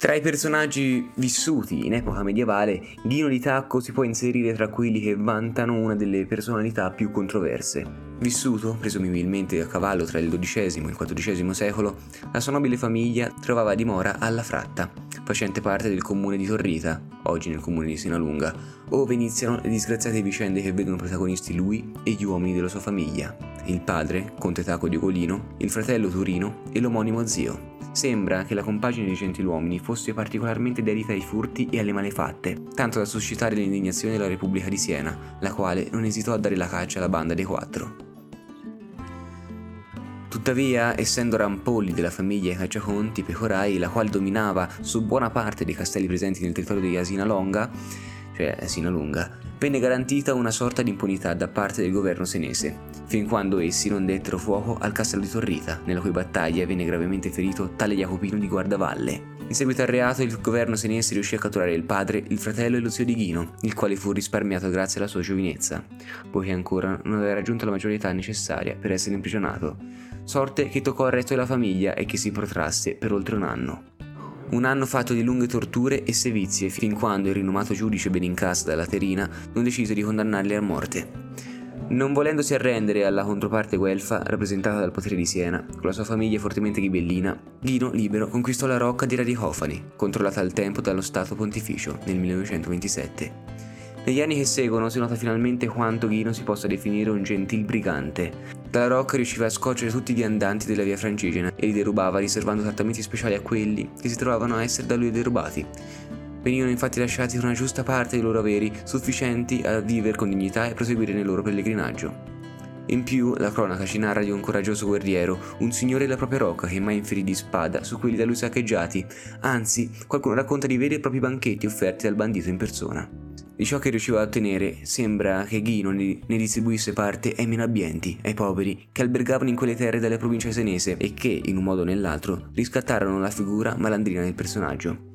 Tra i personaggi vissuti in epoca medievale, Ghino di Tacco si può inserire tra quelli che vantano una delle personalità più controverse. Vissuto, presumibilmente a cavallo tra il XII e il XIV secolo, la sua nobile famiglia trovava dimora alla Fratta, facente parte del comune di Torrita, oggi nel comune di Sinalunga, ove iniziano le disgraziate vicende che vedono protagonisti lui e gli uomini della sua famiglia, il padre, conte Taco di Ugolino, il fratello Turino e l'omonimo zio. Sembra che la compagine dei gentiluomini fosse particolarmente dedita ai furti e alle malefatte, tanto da suscitare l'indignazione della Repubblica di Siena, la quale non esitò a dare la caccia alla banda dei quattro. Tuttavia, essendo rampolli della famiglia Cacciaconti Pecorai, la quale dominava su buona parte dei castelli presenti nel territorio di Asina Longa, cioè Asina Lunga, venne garantita una sorta di impunità da parte del governo senese, fin quando essi non dettero fuoco al castello di Torrita, nella cui battaglia venne gravemente ferito tale Jacopino di Guardavalle. In seguito al reato il governo senese riuscì a catturare il padre, il fratello e lo zio di Ghino, il quale fu risparmiato grazie alla sua giovinezza, poiché ancora non aveva raggiunto la maggiore età necessaria per essere imprigionato, sorte che toccò al resto della famiglia e che si protrasse per oltre un anno. Un anno fatto di lunghe torture e sevizie fin quando il rinomato giudice Benincasa della Terina non decise di condannarli a morte. Non volendosi arrendere alla controparte guelfa rappresentata dal potere di Siena, con la sua famiglia fortemente ghibellina, Ghino libero conquistò la rocca di Radicofani, controllata al tempo dallo Stato Pontificio nel 1927. Negli anni che seguono si nota finalmente quanto Ghino si possa definire un gentil brigante. Dalla rocca riusciva a scoccere tutti gli andanti della via francigena e li derubava riservando trattamenti speciali a quelli che si trovavano a essere da lui derubati, Venivano infatti lasciati una giusta parte dei loro averi, sufficienti a vivere con dignità e proseguire nel loro pellegrinaggio. In più, la cronaca ci narra di un coraggioso guerriero, un signore della propria rocca che mai inferì di spada su quelli da lui saccheggiati, anzi, qualcuno racconta di veri e propri banchetti offerti dal bandito in persona. Di ciò che riusciva a ottenere, sembra che Ghino ne, distribuisse parte ai meno abbienti, ai poveri, che albergavano in quelle terre della provincia senese e che, in un modo o nell'altro, riscattarono la figura malandrina del personaggio.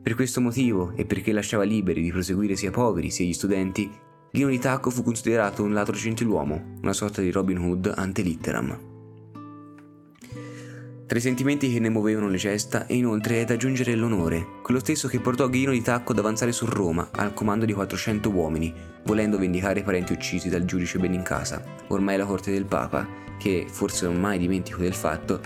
Per questo motivo, e perché lasciava liberi di proseguire sia i poveri sia gli studenti, Ghino di Tacco fu considerato un ladro gentiluomo, una sorta di Robin Hood ante litteram. Tra i sentimenti che ne muovevano le gesta e inoltre è da aggiungere l'onore, quello stesso che portò Ghino di Tacco ad avanzare su Roma al comando di 400 uomini, volendo vendicare i parenti uccisi dal giudice Benincasa, ormai la corte del Papa, che, forse non mai dimentico del fatto,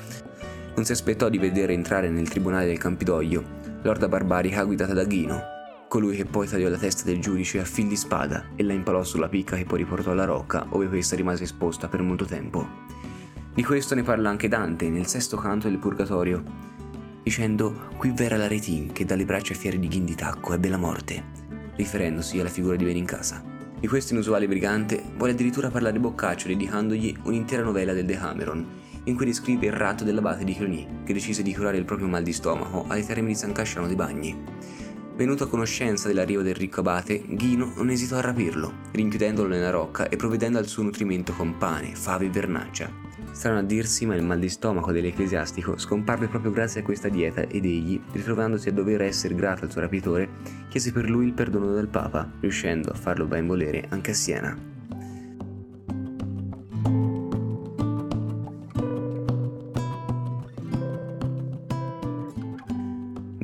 non si aspettò di vedere entrare nel tribunale del Campidoglio l'orda barbarica guidata da Ghino, colui che poi tagliò la testa del giudice a fil di spada e la impalò sulla picca che poi riportò alla rocca, ove questa rimase esposta per molto tempo. Di questo ne parla anche Dante nel sesto canto del Purgatorio, dicendo qui verrà la retin che dalle braccia fiere di Ghin di Tacco ebbe la morte, riferendosi alla figura di Benincasa. Di questo inusuale brigante vuole addirittura parlare Boccaccio dedicandogli un'intera novella del Decameron, in cui descrive il ratto dell'abate di Cluny, che decise di curare il proprio mal di stomaco alle terme di San Casciano dei Bagni. Venuto a conoscenza dell'arrivo del ricco abate, Ghino non esitò a rapirlo, rinchiudendolo nella rocca e provvedendo al suo nutrimento con pane, fave e vernaccia. Strano a dirsi, ma il mal di stomaco dell'ecclesiastico scomparve proprio grazie a questa dieta ed egli, ritrovandosi a dover essere grato al suo rapitore, chiese per lui il perdono del Papa, riuscendo a farlo ben volere anche a Siena.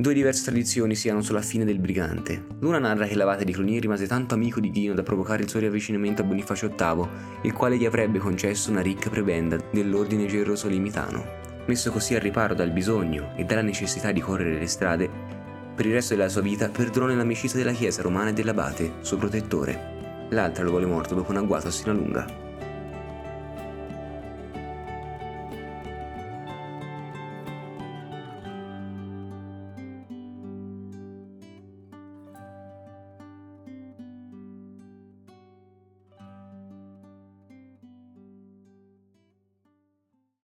Due diverse tradizioni si hanno sulla fine del brigante. L'una narra che l'abate di Cluny rimase tanto amico di Ghino da provocare il suo riavvicinamento a Bonifacio VIII, il quale gli avrebbe concesso una ricca prebenda dell'ordine gerosolimitano. Messo così al riparo dal bisogno e dalla necessità di correre le strade, per il resto della sua vita perdonò nell'amicizia della chiesa romana e dell'abate, suo protettore. L'altra lo vuole morto dopo un agguato a Sinalunga.